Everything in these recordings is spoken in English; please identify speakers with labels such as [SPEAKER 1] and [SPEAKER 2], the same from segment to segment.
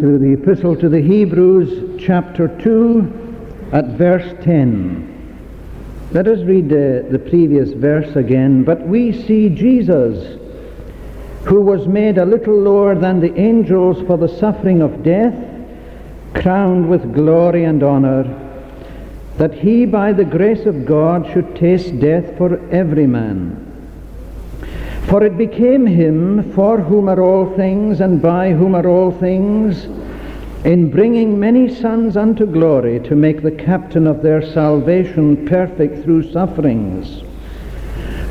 [SPEAKER 1] To the Epistle to the Hebrews, chapter 2, at verse 10. Let us read the, the previous verse again. But we see Jesus, who was made a little lower than the angels for the suffering of death, crowned with glory and honor, that he by the grace of God should taste death for every man. For it became him for whom are all things and by whom are all things, in bringing many sons unto glory, to make the captain of their salvation perfect through sufferings.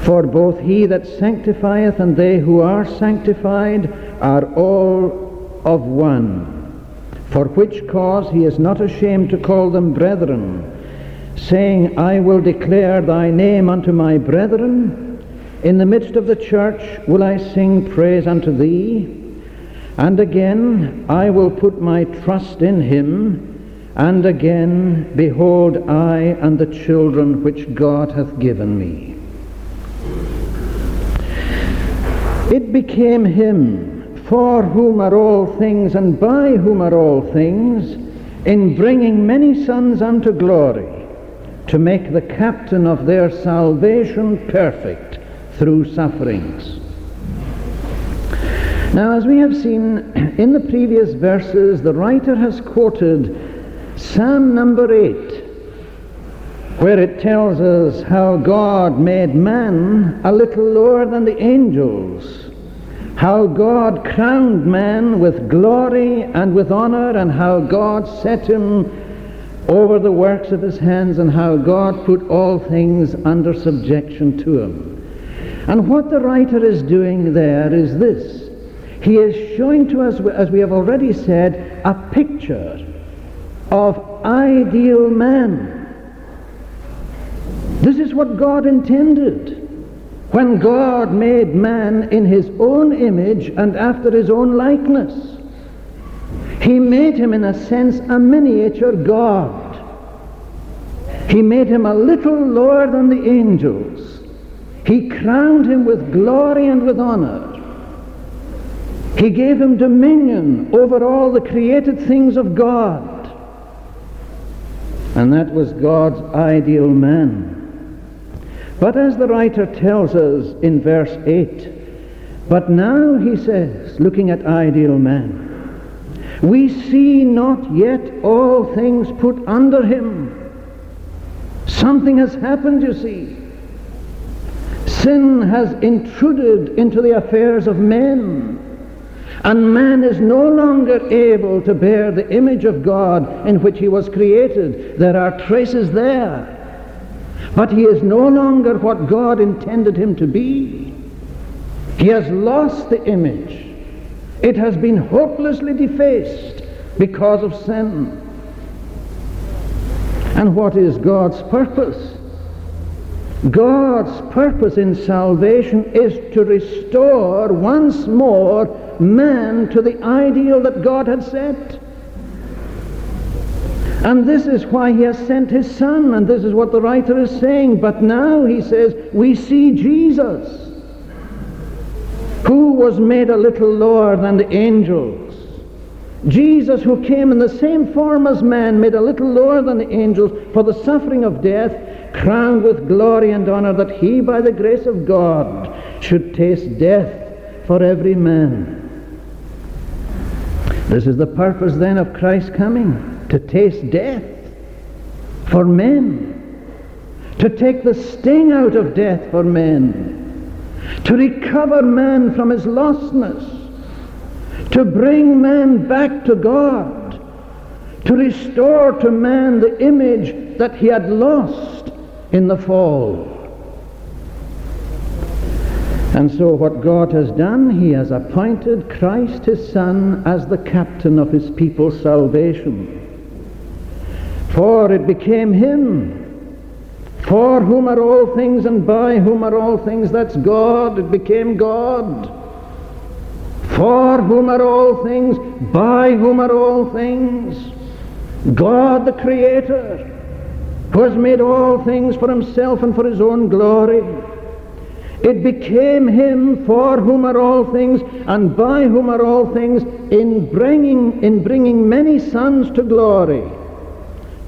[SPEAKER 1] For both he that sanctifieth and they who are sanctified are all of one. For which cause he is not ashamed to call them brethren, saying, I will declare thy name unto my brethren. In the midst of the church will I sing praise unto thee. And again, I will put my trust in him. And again, behold, I and the children which God hath given me. It became him for whom are all things and by whom are all things, in bringing many sons unto glory, to make the captain of their salvation perfect through sufferings. Now, as we have seen in the previous verses, the writer has quoted Psalm number 8, where it tells us how God made man a little lower than the angels, how God crowned man with glory and with honor, and how God set him over the works of his hands, and how God put all things under subjection to him. And what the writer is doing there is this. He is showing to us, as we have already said, a picture of ideal man. This is what God intended when God made man in his own image and after his own likeness. He made him, in a sense, a miniature God. He made him a little lower than the angels. He crowned him with glory and with honor. He gave him dominion over all the created things of God. And that was God's ideal man. But as the writer tells us in verse 8, but now, he says, looking at ideal man, we see not yet all things put under him. Something has happened, you see. Sin has intruded into the affairs of men. And man is no longer able to bear the image of God in which he was created. There are traces there. But he is no longer what God intended him to be. He has lost the image. It has been hopelessly defaced because of sin. And what is God's purpose? God's purpose in salvation is to restore once more man to the ideal that God had set. And this is why he has sent his son, and this is what the writer is saying. But now, he says, we see Jesus, who was made a little lower than the angels. Jesus, who came in the same form as man, made a little lower than the angels for the suffering of death, crowned with glory and honor, that he, by the grace of God, should taste death for every man. This is the purpose then of Christ's coming, to taste death for men, to take the sting out of death for men, to recover man from his lostness, to bring man back to God, to restore to man the image that he had lost in the fall. And so what God has done, he has appointed Christ his Son as the captain of his people's salvation. For it became him, for whom are all things and by whom are all things, that's God, it became God. For whom are all things, by whom are all things. God the Creator, who has made all things for himself and for his own glory. It became him for whom are all things and by whom are all things in bringing, in bringing many sons to glory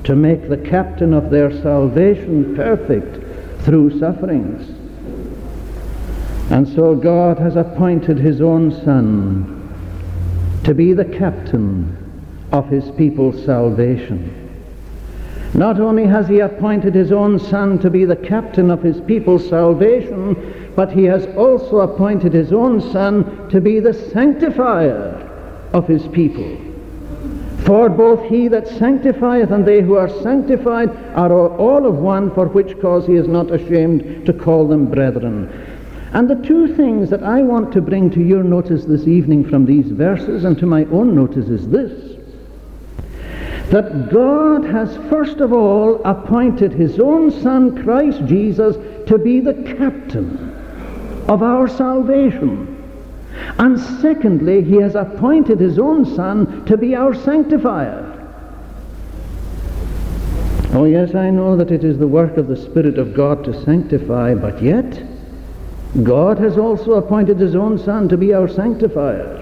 [SPEAKER 1] to make the captain of their salvation perfect through sufferings. And so God has appointed his own son to be the captain of his people's salvation. Not only has he appointed his own son to be the captain of his people's salvation, but he has also appointed his own Son to be the sanctifier of his people. For both he that sanctifieth and they who are sanctified are all of one, for which cause he is not ashamed to call them brethren. And the two things that I want to bring to your notice this evening from these verses and to my own notice is this that God has first of all appointed his own Son, Christ Jesus, to be the captain of our salvation. And secondly, he has appointed his own Son to be our sanctifier. Oh, yes, I know that it is the work of the Spirit of God to sanctify, but yet, God has also appointed his own Son to be our sanctifier.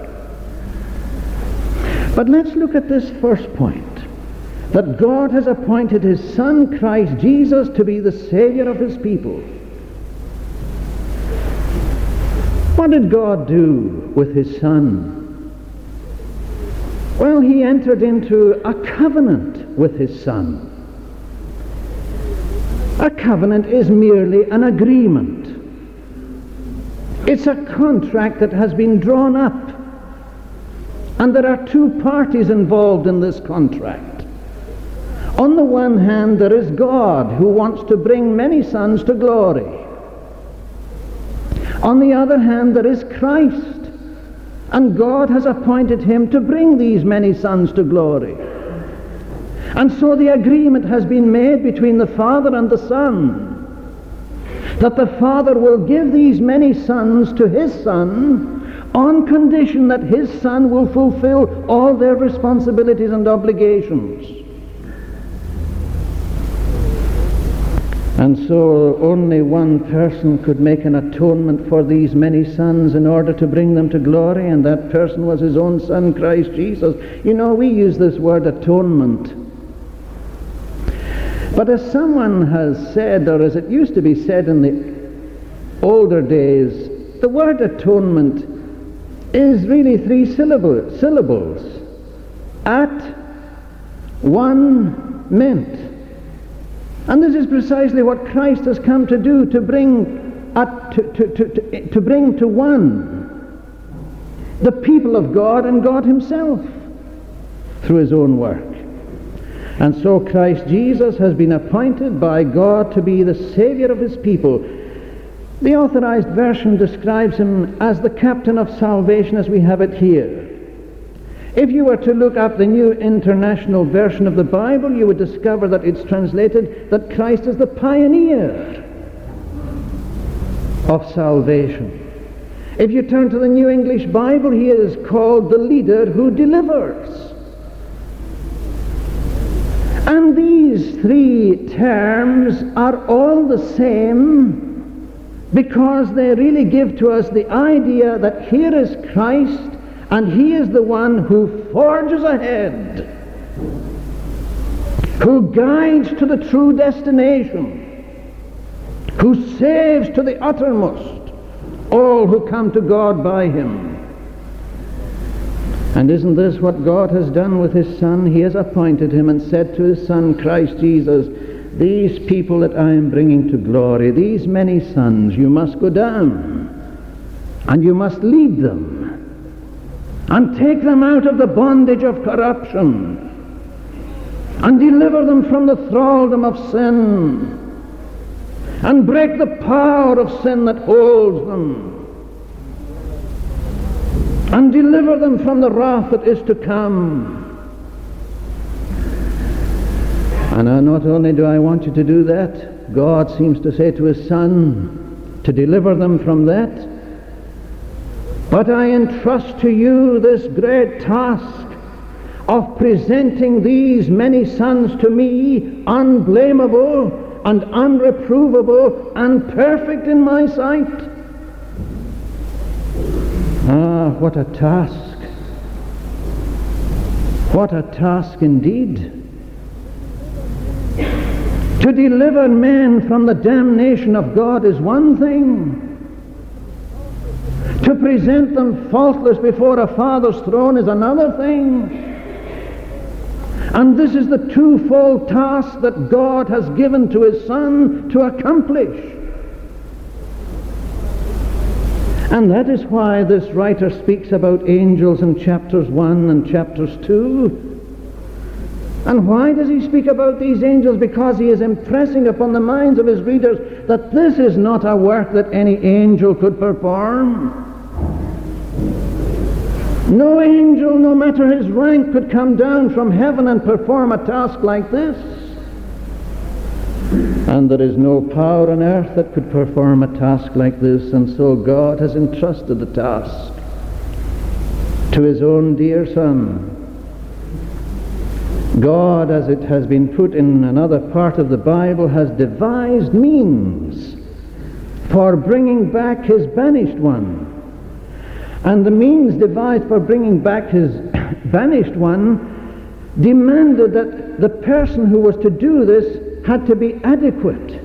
[SPEAKER 1] But let's look at this first point that God has appointed his Son, Christ Jesus, to be the Savior of his people. What did God do with his Son? Well, he entered into a covenant with his Son. A covenant is merely an agreement. It's a contract that has been drawn up. And there are two parties involved in this contract. On the one hand, there is God who wants to bring many sons to glory. On the other hand, there is Christ. And God has appointed him to bring these many sons to glory. And so the agreement has been made between the Father and the Son that the Father will give these many sons to his Son on condition that his Son will fulfill all their responsibilities and obligations. And so only one person could make an atonement for these many sons in order to bring them to glory, and that person was his own son, Christ Jesus. You know, we use this word atonement. But as someone has said, or as it used to be said in the older days, the word atonement is really three syllable, syllables. At one meant. And this is precisely what Christ has come to do, to bring, uh, to, to, to, to, bring to one the people of God and God himself through his own work. And so Christ Jesus has been appointed by God to be the Savior of his people. The authorized version describes him as the captain of salvation as we have it here. If you were to look up the New International Version of the Bible, you would discover that it's translated that Christ is the pioneer of salvation. If you turn to the New English Bible, he is called the leader who delivers. And these three terms are all the same because they really give to us the idea that here is Christ and he is the one who forges ahead, who guides to the true destination, who saves to the uttermost all who come to God by him. And isn't this what God has done with his Son? He has appointed him and said to his Son, Christ Jesus, these people that I am bringing to glory, these many sons, you must go down and you must lead them and take them out of the bondage of corruption and deliver them from the thraldom of sin and break the power of sin that holds them and deliver them from the wrath that is to come. And not only do I want you to do that, God seems to say to his son to deliver them from that, but I entrust to you this great task of presenting these many sons to me unblameable and unreprovable and perfect in my sight. Ah, what a task! What a task indeed! To deliver men from the damnation of God is one thing. To present them faultless before a Father's throne is another thing. And this is the twofold task that God has given to His Son to accomplish. And that is why this writer speaks about angels in chapters 1 and chapters 2. And why does he speak about these angels? Because he is impressing upon the minds of his readers that this is not a work that any angel could perform. No angel, no matter his rank, could come down from heaven and perform a task like this. And there is no power on earth that could perform a task like this, and so God has entrusted the task to his own dear Son. God, as it has been put in another part of the Bible, has devised means for bringing back his banished one. And the means devised for bringing back his banished one demanded that the person who was to do this had to be adequate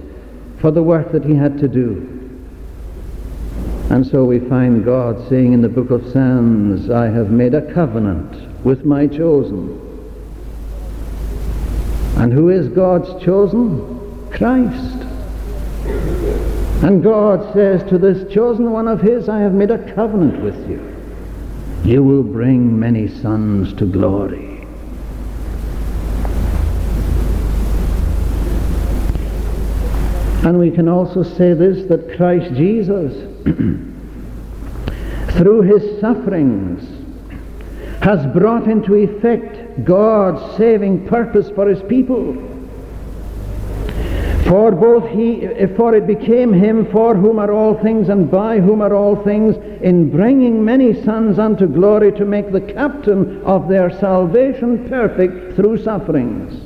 [SPEAKER 1] for the work that he had to do. And so we find God saying in the book of Psalms, I have made a covenant with my chosen. And who is God's chosen? Christ. And God says to this chosen one of his, I have made a covenant with you. You will bring many sons to glory. And we can also say this, that Christ Jesus, through his sufferings, has brought into effect God's saving purpose for his people. For both he, eh, for it became him for whom are all things and by whom are all things, in bringing many sons unto glory to make the captain of their salvation perfect through sufferings.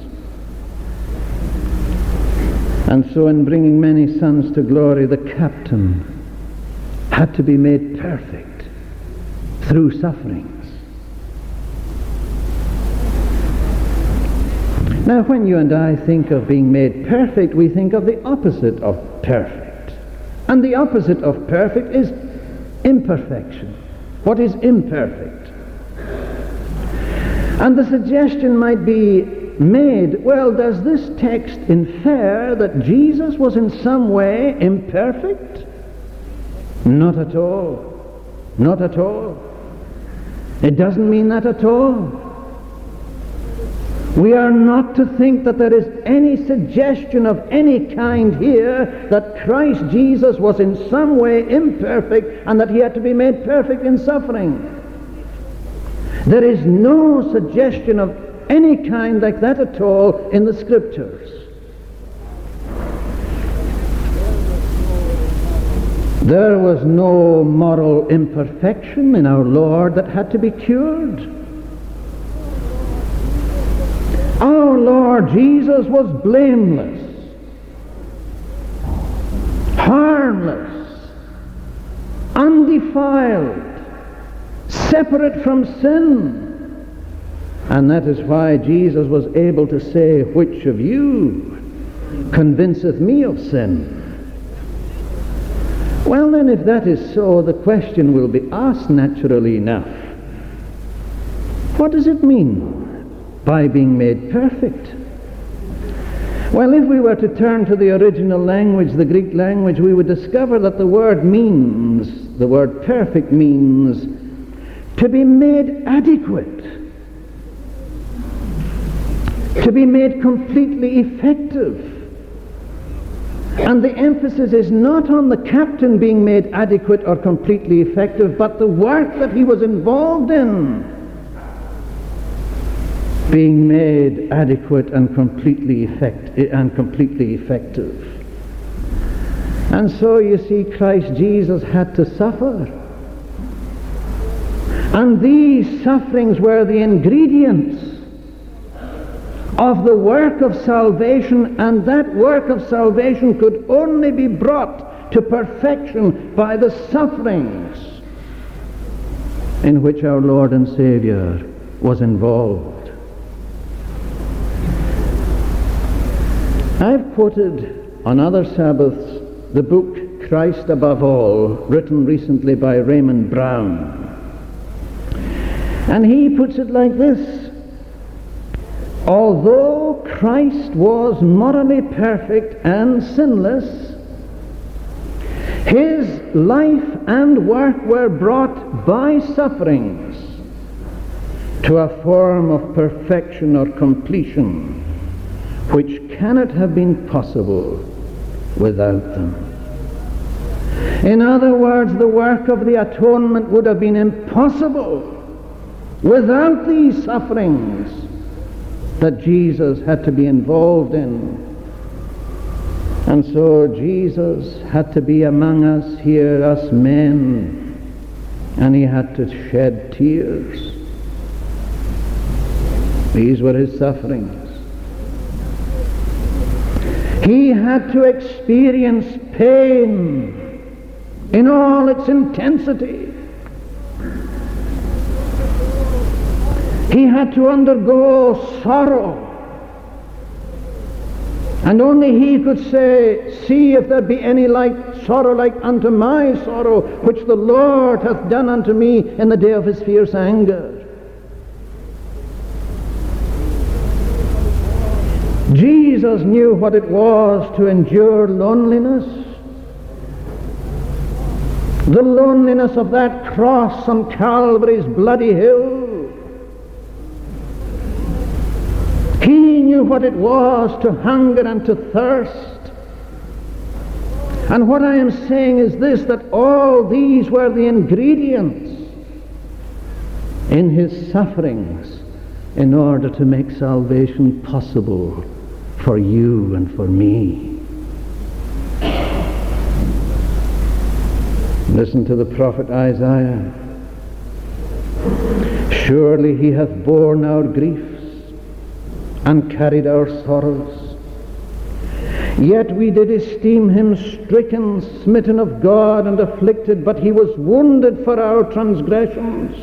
[SPEAKER 1] And so in bringing many sons to glory, the captain had to be made perfect through suffering. Now, when you and I think of being made perfect, we think of the opposite of perfect. And the opposite of perfect is imperfection. What is imperfect? And the suggestion might be made, well, does this text infer that Jesus was in some way imperfect? Not at all. Not at all. It doesn't mean that at all. We are not to think that there is any suggestion of any kind here that Christ Jesus was in some way imperfect and that he had to be made perfect in suffering. There is no suggestion of any kind like that at all in the scriptures. There was no moral imperfection in our Lord that had to be cured. Our Lord Jesus was blameless, harmless, undefiled, separate from sin. And that is why Jesus was able to say, Which of you convinceth me of sin? Well, then, if that is so, the question will be asked naturally enough. What does it mean by being made perfect. Well, if we were to turn to the original language, the Greek language, we would discover that the word means, the word perfect means, to be made adequate, to be made completely effective. And the emphasis is not on the captain being made adequate or completely effective, but the work that he was involved in being made adequate and completely effect- and completely effective. And so you see Christ Jesus had to suffer. And these sufferings were the ingredients of the work of salvation, and that work of salvation could only be brought to perfection by the sufferings in which our Lord and Savior was involved. I've quoted on other Sabbaths the book Christ Above All, written recently by Raymond Brown. And he puts it like this Although Christ was morally perfect and sinless, his life and work were brought by sufferings to a form of perfection or completion which cannot have been possible without them. In other words, the work of the atonement would have been impossible without these sufferings that Jesus had to be involved in. And so Jesus had to be among us here, us men, and he had to shed tears. These were his sufferings. He had to experience pain in all its intensity. He had to undergo sorrow. And only he could say, See if there be any like sorrow like unto my sorrow, which the Lord hath done unto me in the day of his fierce anger. Jesus knew what it was to endure loneliness. The loneliness of that cross on Calvary's bloody hill. He knew what it was to hunger and to thirst. And what I am saying is this that all these were the ingredients in his sufferings in order to make salvation possible for you and for me. Listen to the prophet Isaiah. Surely he hath borne our griefs and carried our sorrows. Yet we did esteem him stricken, smitten of God, and afflicted, but he was wounded for our transgressions.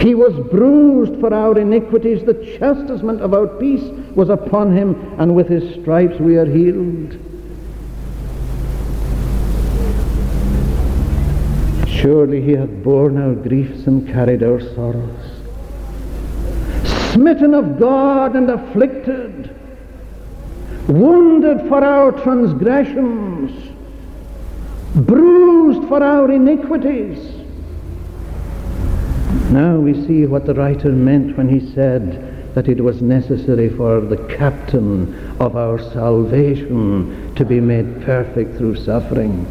[SPEAKER 1] He was bruised for our iniquities. The chastisement of our peace was upon him, and with his stripes we are healed. Surely he hath borne our griefs and carried our sorrows. Smitten of God and afflicted, wounded for our transgressions, bruised for our iniquities. Now we see what the writer meant when he said that it was necessary for the captain of our salvation to be made perfect through suffering.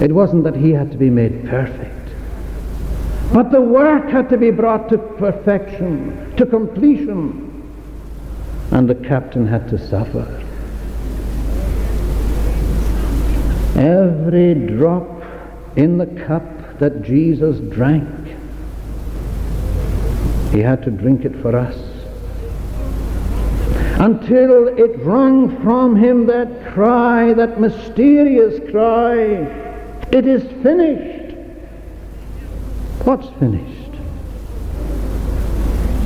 [SPEAKER 1] It wasn't that he had to be made perfect, but the work had to be brought to perfection, to completion, and the captain had to suffer. Every drop in the cup that Jesus drank he had to drink it for us. Until it wrung from him that cry, that mysterious cry, it is finished. What's finished?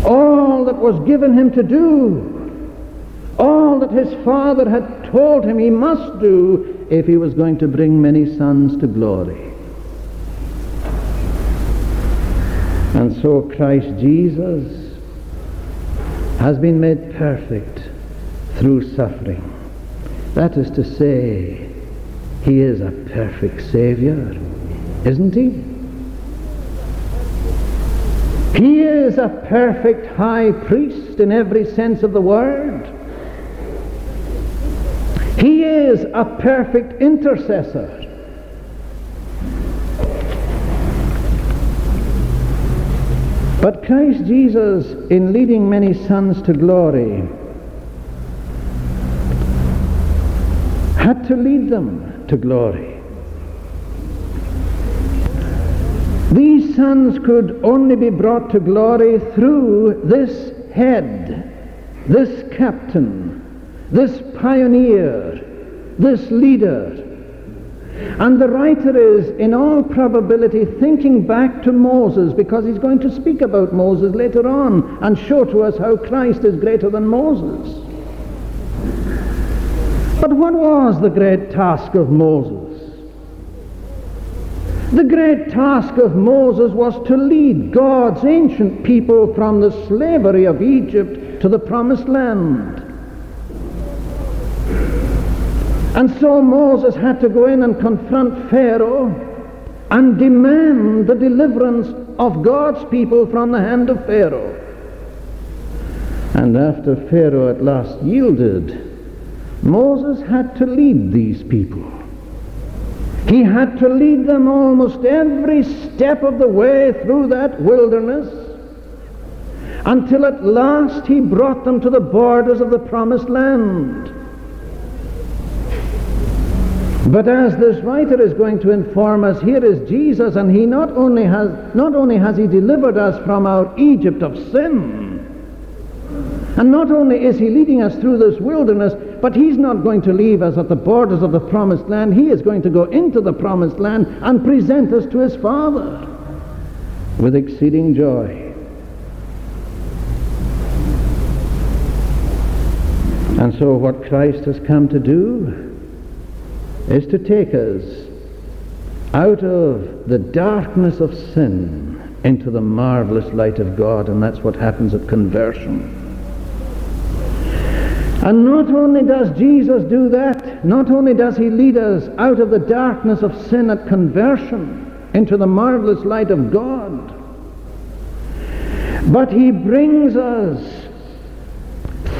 [SPEAKER 1] All that was given him to do, all that his father had told him he must do if he was going to bring many sons to glory. And so Christ Jesus has been made perfect through suffering. That is to say, he is a perfect Savior, isn't he? He is a perfect high priest in every sense of the word. He is a perfect intercessor. But Christ Jesus, in leading many sons to glory, had to lead them to glory. These sons could only be brought to glory through this head, this captain, this pioneer, this leader, And the writer is, in all probability, thinking back to Moses because he's going to speak about Moses later on and show to us how Christ is greater than Moses. But what was the great task of Moses? The great task of Moses was to lead God's ancient people from the slavery of Egypt to the promised land. And so Moses had to go in and confront Pharaoh and demand the deliverance of God's people from the hand of Pharaoh. And after Pharaoh at last yielded, Moses had to lead these people. He had to lead them almost every step of the way through that wilderness until at last he brought them to the borders of the promised land. But as this writer is going to inform us, here is Jesus, and he not only has not only has he delivered us from our Egypt of sin, and not only is he leading us through this wilderness, but he's not going to leave us at the borders of the promised land. He is going to go into the promised land and present us to his Father with exceeding joy. And so what Christ has come to do is to take us out of the darkness of sin into the marvelous light of God, and that's what happens at conversion. And not only does Jesus do that, not only does he lead us out of the darkness of sin at conversion into the marvelous light of God, but he brings us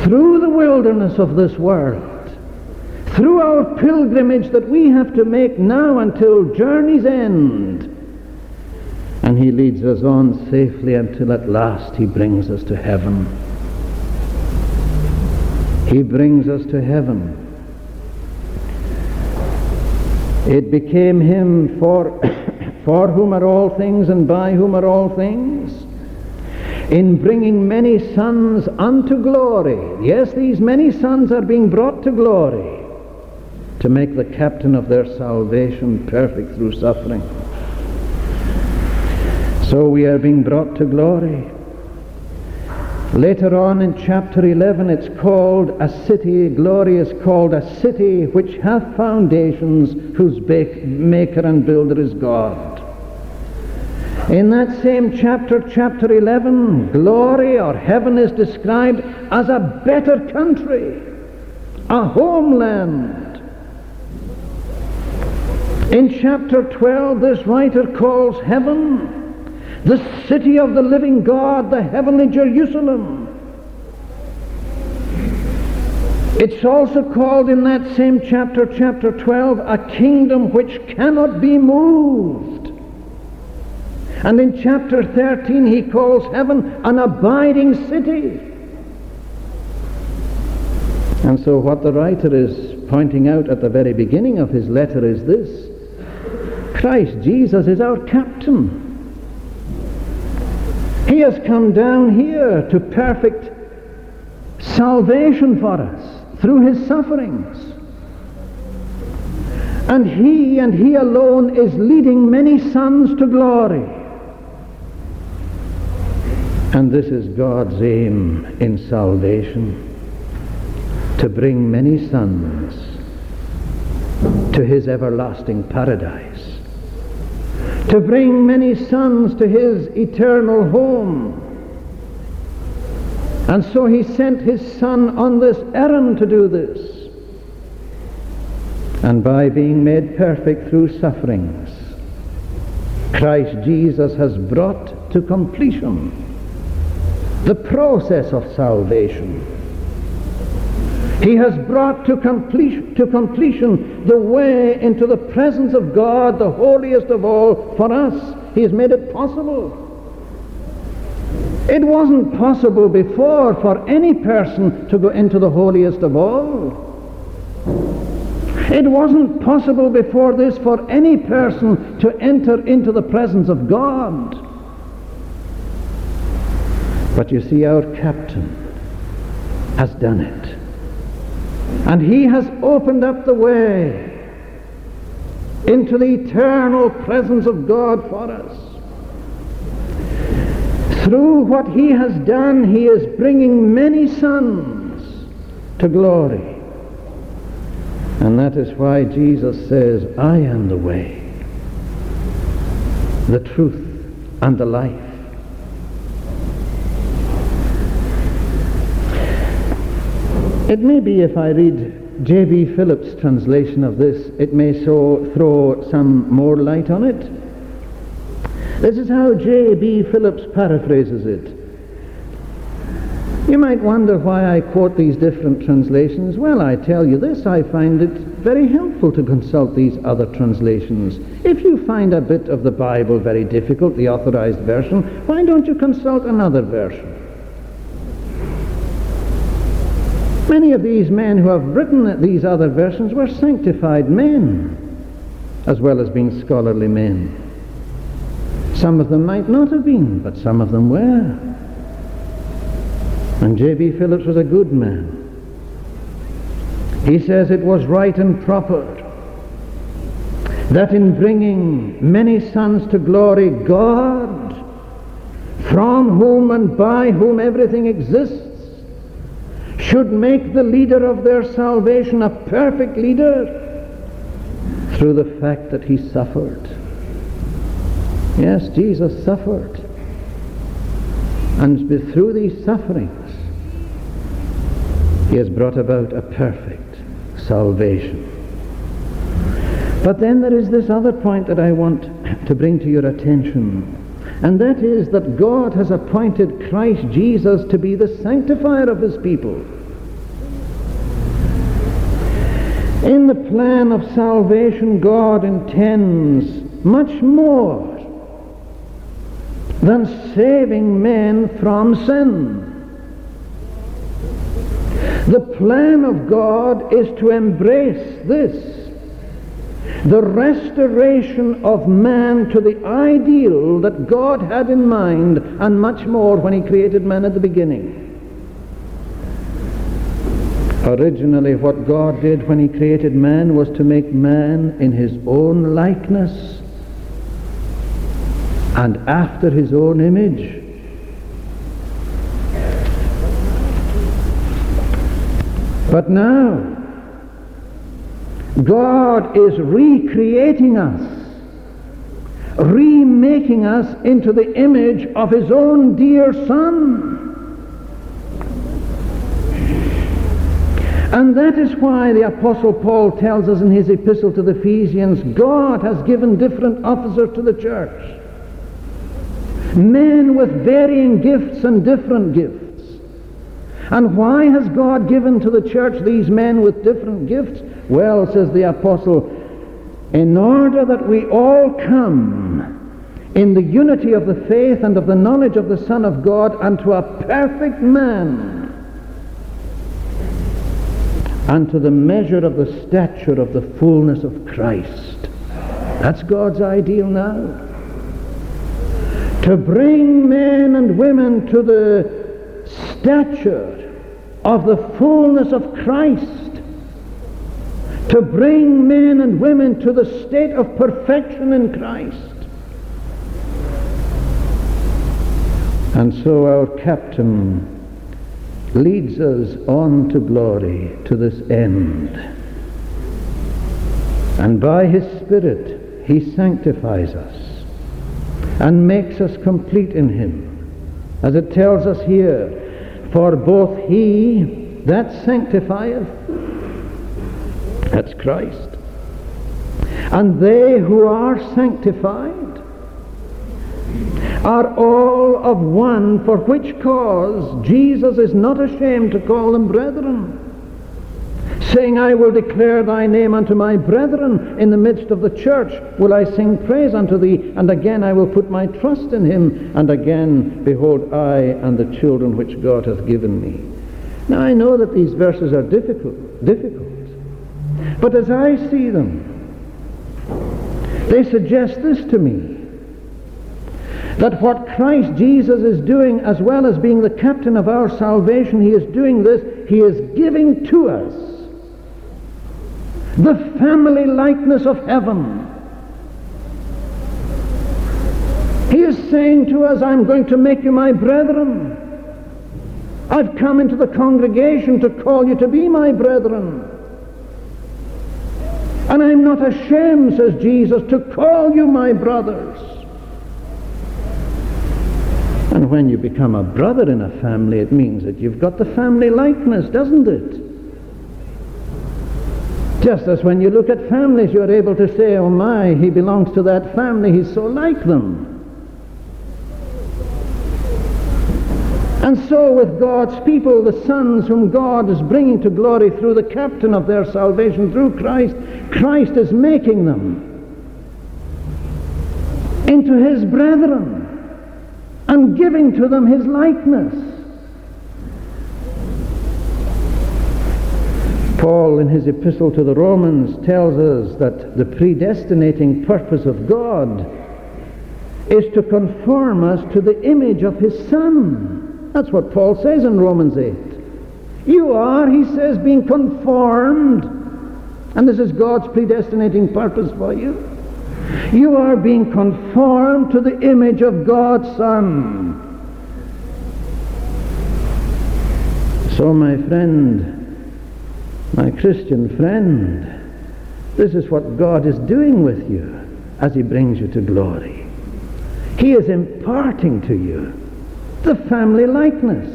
[SPEAKER 1] through the wilderness of this world through our pilgrimage that we have to make now until journey's end. And he leads us on safely until at last he brings us to heaven. He brings us to heaven. It became him for, for whom are all things and by whom are all things, in bringing many sons unto glory. Yes, these many sons are being brought to glory to make the captain of their salvation perfect through suffering. So we are being brought to glory. Later on in chapter 11, it's called a city, glory is called a city which hath foundations, whose maker and builder is God. In that same chapter, chapter 11, glory or heaven is described as a better country, a homeland, in chapter 12, this writer calls heaven the city of the living God, the heavenly Jerusalem. It's also called in that same chapter, chapter 12, a kingdom which cannot be moved. And in chapter 13, he calls heaven an abiding city. And so, what the writer is pointing out at the very beginning of his letter is this Christ Jesus is our captain. He has come down here to perfect salvation for us through his sufferings. And he and he alone is leading many sons to glory. And this is God's aim in salvation to bring many sons to his everlasting paradise to bring many sons to his eternal home. And so he sent his son on this errand to do this. And by being made perfect through sufferings, Christ Jesus has brought to completion the process of salvation. He has brought to completion, to completion the way into the presence of God, the holiest of all, for us. He has made it possible. It wasn't possible before for any person to go into the holiest of all. It wasn't possible before this for any person to enter into the presence of God. But you see, our captain has done it. And he has opened up the way. into the eternal presence of God for us. Through what he has done, he is bringing many sons to glory. And that is why Jesus says, I am the way, the truth, and the life. It may be if I read J.B. Phillips' translation of this, it may so throw some more light on it. This is how J.B. Phillips paraphrases it. You might wonder why I quote these different translations. Well, I tell you this, I find it very helpful to consult these other translations. If you find a bit of the Bible very difficult, the authorized version, why don't you consult another version? Many of these men who have written these other versions were sanctified men, as well as being scholarly men. Some of them might not have been, but some of them were. And J.B. Phillips was a good man. He says it was right and proper that in bringing many sons to glory, God, from whom and by whom everything exists, should make the leader of their salvation a perfect leader through the fact that he suffered. Yes, Jesus suffered. And through these sufferings, he has brought about a perfect salvation. But then there is this other point that I want to bring to your attention. And that is that God has appointed Christ Jesus to be the sanctifier of his people. In the plan of salvation, God intends much more than saving men from sin. The plan of God is to embrace this the restoration of man to the ideal that God had in mind, and much more when He created man at the beginning. Originally, what God did when He created man was to make man in His own likeness and after His own image. But now, God is recreating us, remaking us into the image of His own dear Son. And that is why the Apostle Paul tells us in his epistle to the Ephesians, God has given different officers to the church. Men with varying gifts and different gifts. And why has God given to the church these men with different gifts? Well, says the apostle, in order that we all come in the unity of the faith and of the knowledge of the Son of God unto a perfect man, unto the measure of the stature of the fullness of Christ. That's God's ideal now. To bring men and women to the stature of the fullness of Christ, to bring men and women to the state of perfection in Christ. And so our captain leads us on to glory to this end. And by his Spirit, he sanctifies us and makes us complete in him. As it tells us here, for both he that sanctifieth, that's Christ, and they who are sanctified are all of one, for which cause Jesus is not ashamed to call them brethren saying, I will declare thy name unto my brethren in the midst of the church. Will I sing praise unto thee? And again I will put my trust in him. And again, behold, I and the children which God hath given me. Now I know that these verses are difficult, difficult. But as I see them, they suggest this to me that what Christ Jesus is doing, as well as being the captain of our salvation, he is doing this, he is giving to us the family likeness of heaven. He is saying to us, I'm going to make you my brethren. I've come into the congregation to call you to be my brethren. And I'm not ashamed, says Jesus, to call you my brothers. And when you become a brother in a family, it means that you've got the family likeness, doesn't it? Just as when you look at families, you're able to say, oh my, he belongs to that family, he's so like them. And so with God's people, the sons whom God is bringing to glory through the captain of their salvation, through Christ, Christ is making them into his brethren and giving to them his likeness. Paul, in his epistle to the Romans, tells us that the predestinating purpose of God is to conform us to the image of his Son. That's what Paul says in Romans 8. You are, he says, being conformed, and this is God's predestinating purpose for you. You are being conformed to the image of God's Son. So, my friend, my Christian friend, this is what God is doing with you as He brings you to glory. He is imparting to you the family likeness.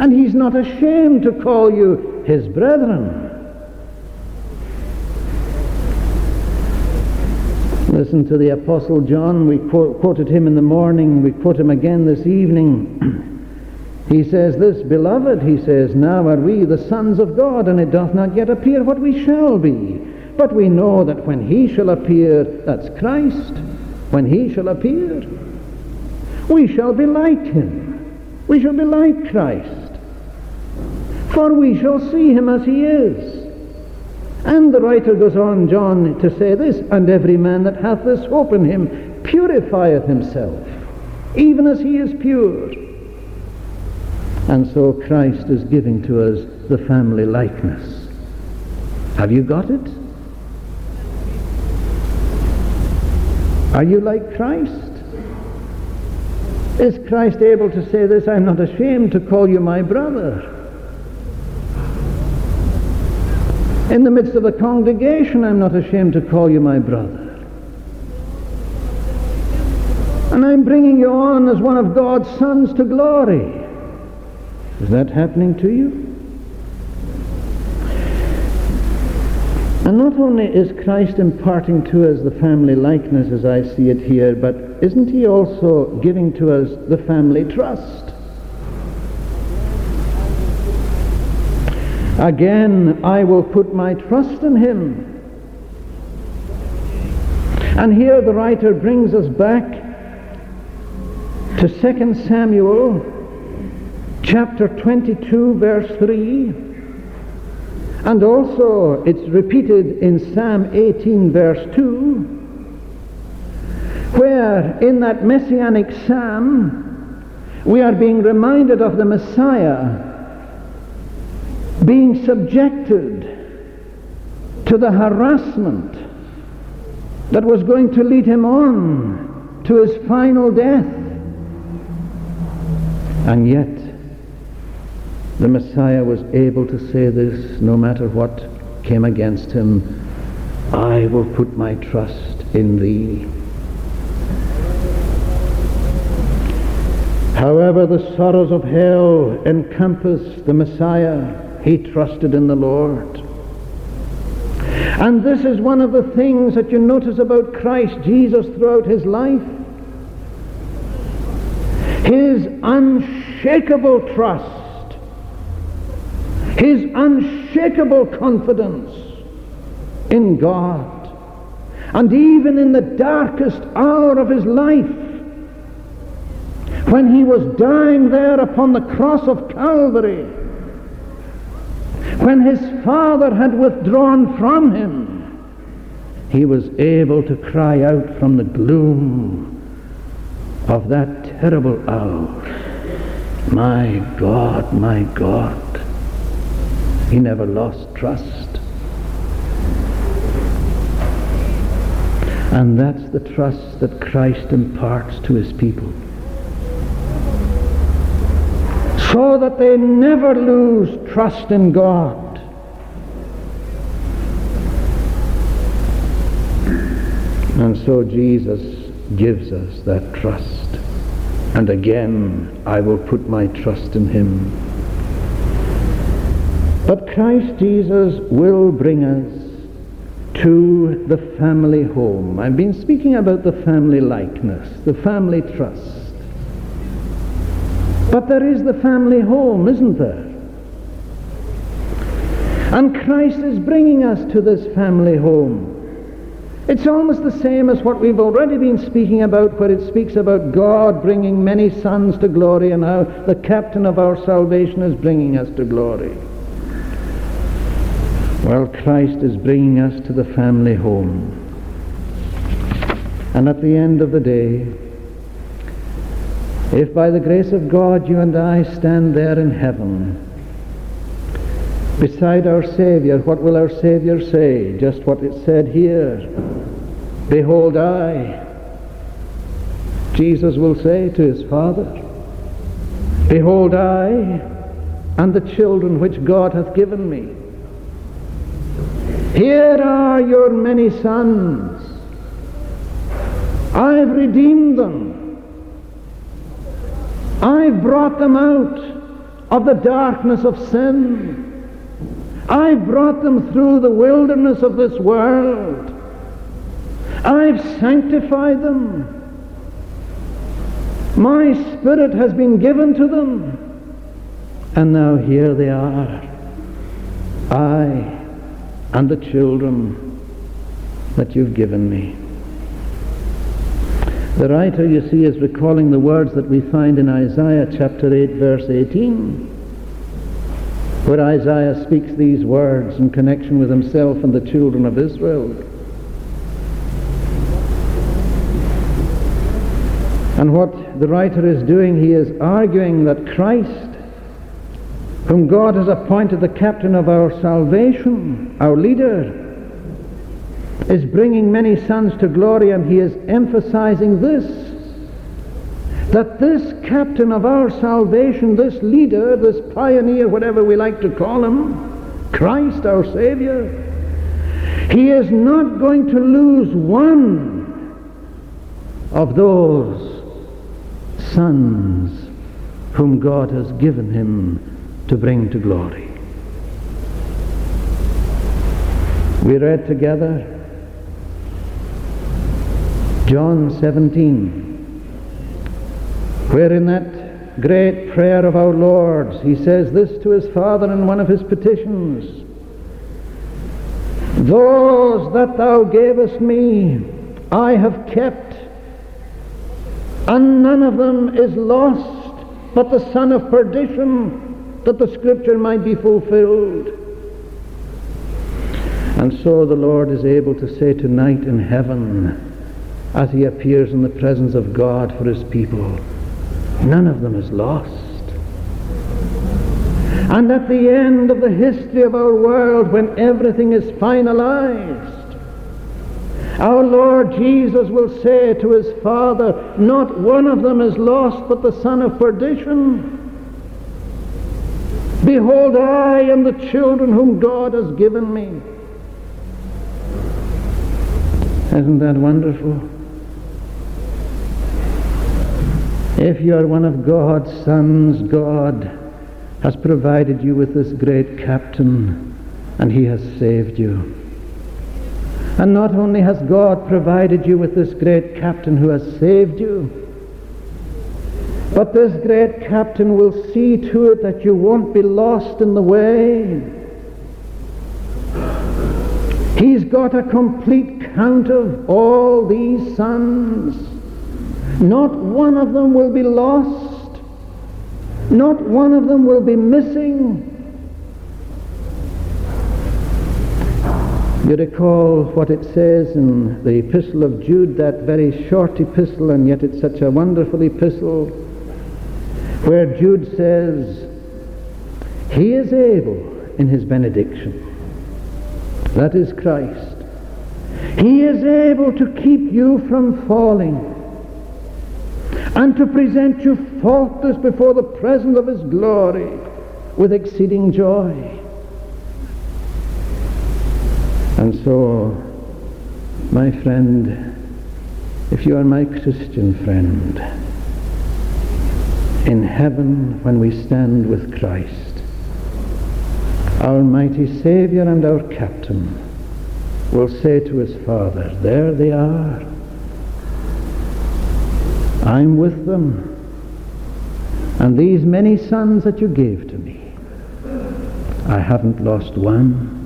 [SPEAKER 1] And He's not ashamed to call you His brethren. Listen to the Apostle John. We quoted him in the morning. We quote him again this evening. he says this, Beloved, he says, now are we the sons of God, and it doth not yet appear what we shall be. But we know that when he shall appear, that's Christ, when he shall appear, we shall be like him. We shall be like Christ. For we shall see him as he is. And the writer goes on, John, to say this, and every man that hath this hope in him purifieth himself, even as he is pure. And so Christ is giving to us the family likeness. Have you got it? Are you like Christ? Is Christ able to say this, I'm not ashamed to call you my brother? In the midst of a congregation, I'm not ashamed to call you my brother. And I'm bringing you on as one of God's sons to glory. Is that happening to you? And not only is Christ imparting to us the family likeness as I see it here, but isn't he also giving to us the family trust? Again, I will put my trust in him. And here the writer brings us back to 2 Samuel chapter 22 verse 3 and also it's repeated in Psalm 18 verse 2 where in that messianic psalm we are being reminded of the Messiah being subjected to the harassment that was going to lead him on to his final death. And yet, the Messiah was able to say this no matter what came against him I will put my trust in thee. However, the sorrows of hell encompassed the Messiah he trusted in the Lord. And this is one of the things that you notice about Christ Jesus throughout his life. His unshakable trust, his unshakable confidence in God. And even in the darkest hour of his life, when he was dying there upon the cross of Calvary, when his father had withdrawn from him, he was able to cry out from the gloom of that terrible hour, My God, my God. He never lost trust. And that's the trust that Christ imparts to his people. So that they never lose trust in God. And so Jesus gives us that trust. And again, I will put my trust in him. Christ Jesus will bring us to the family home. I've been speaking about the family likeness, the family trust. But there is the family home, isn't there? And Christ is bringing us to this family home. It's almost the same as what we've already been speaking about, where it speaks about God bringing many sons to glory and how the captain of our salvation is bringing us to glory. Well, Christ is bringing us to the family home. And at the end of the day, if by the grace of God you and I stand there in heaven, beside our Saviour, what will our Saviour say? Just what it said here. Behold, I. Jesus will say to his Father, Behold, I and the children which God hath given me. Here are your many sons. I've redeemed them. I've brought them out of the darkness of sin. I've brought them through the wilderness of this world. I've sanctified them. My Spirit has been given to them. And now here they are. I and the children that you've given me. The writer, you see, is recalling the words that we find in Isaiah chapter 8, verse 18 where Isaiah speaks these words in connection with himself and the children of Israel. And what the writer is doing, he is arguing that Christ, whom God has appointed the captain of our salvation, our leader, is bringing many sons to glory, and he is emphasizing this that this captain of our salvation, this leader, this pioneer, whatever we like to call him, Christ our Savior, he is not going to lose one of those sons whom God has given him to bring to glory. We read together John 17 where in that great prayer of our Lord's he says this to his Father in one of his petitions Those that thou gavest me I have kept, and none of them is lost but the son of perdition, that the scripture might be fulfilled. And so the Lord is able to say tonight in heaven, as he appears in the presence of God for his people, None of them is lost. And at the end of the history of our world, when everything is finalized, our Lord Jesus will say to his Father, Not one of them is lost but the son of perdition. Behold, I am the children whom God has given me. Isn't that wonderful? If you are one of God's sons, God has provided you with this great captain and he has saved you. And not only has God provided you with this great captain who has saved you, but this great captain will see to it that you won't be lost in the way. He's got a complete count of all these sons. Not one of them will be lost. Not one of them will be missing. You recall what it says in the epistle of Jude, that very short epistle, and yet it's such a wonderful epistle, where Jude says, He is able in his benediction. That is Christ. He is able to keep you from falling and to present you faultless before the presence of his glory with exceeding joy. And so, my friend, if you are my Christian friend, in heaven when we stand with Christ, our mighty Saviour and our Captain will say to his Father, There they are. I'm with them. And these many sons that you gave to me, I haven't lost one.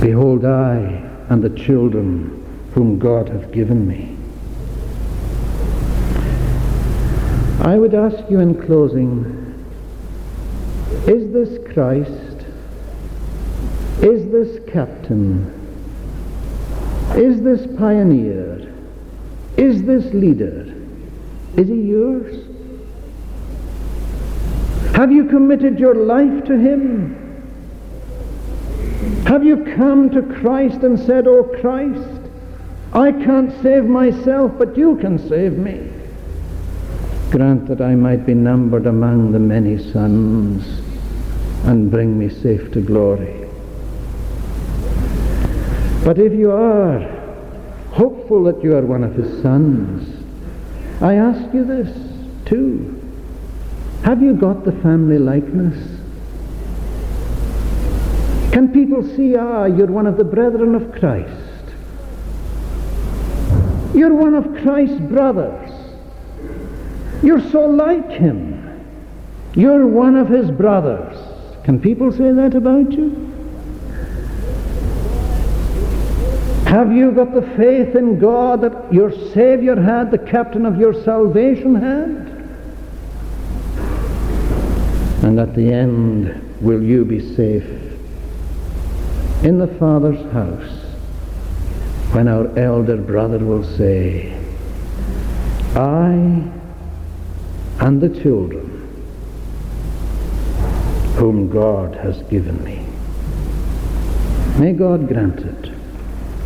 [SPEAKER 1] Behold, I and the children whom God hath given me. I would ask you in closing, is this Christ? Is this captain? Is this pioneer? Is this leader? Is he yours? Have you committed your life to him? Have you come to Christ and said, Oh Christ, I can't save myself, but you can save me? Grant that I might be numbered among the many sons and bring me safe to glory. But if you are hopeful that you are one of his sons, I ask you this too. Have you got the family likeness? Can people see, ah, you're one of the brethren of Christ? You're one of Christ's brothers. You're so like him. You're one of his brothers. Can people say that about you? Have you got the faith in God that your Savior had, the captain of your salvation had? And at the end, will you be safe in the Father's house when our elder brother will say, I and the children whom God has given me. May God grant it.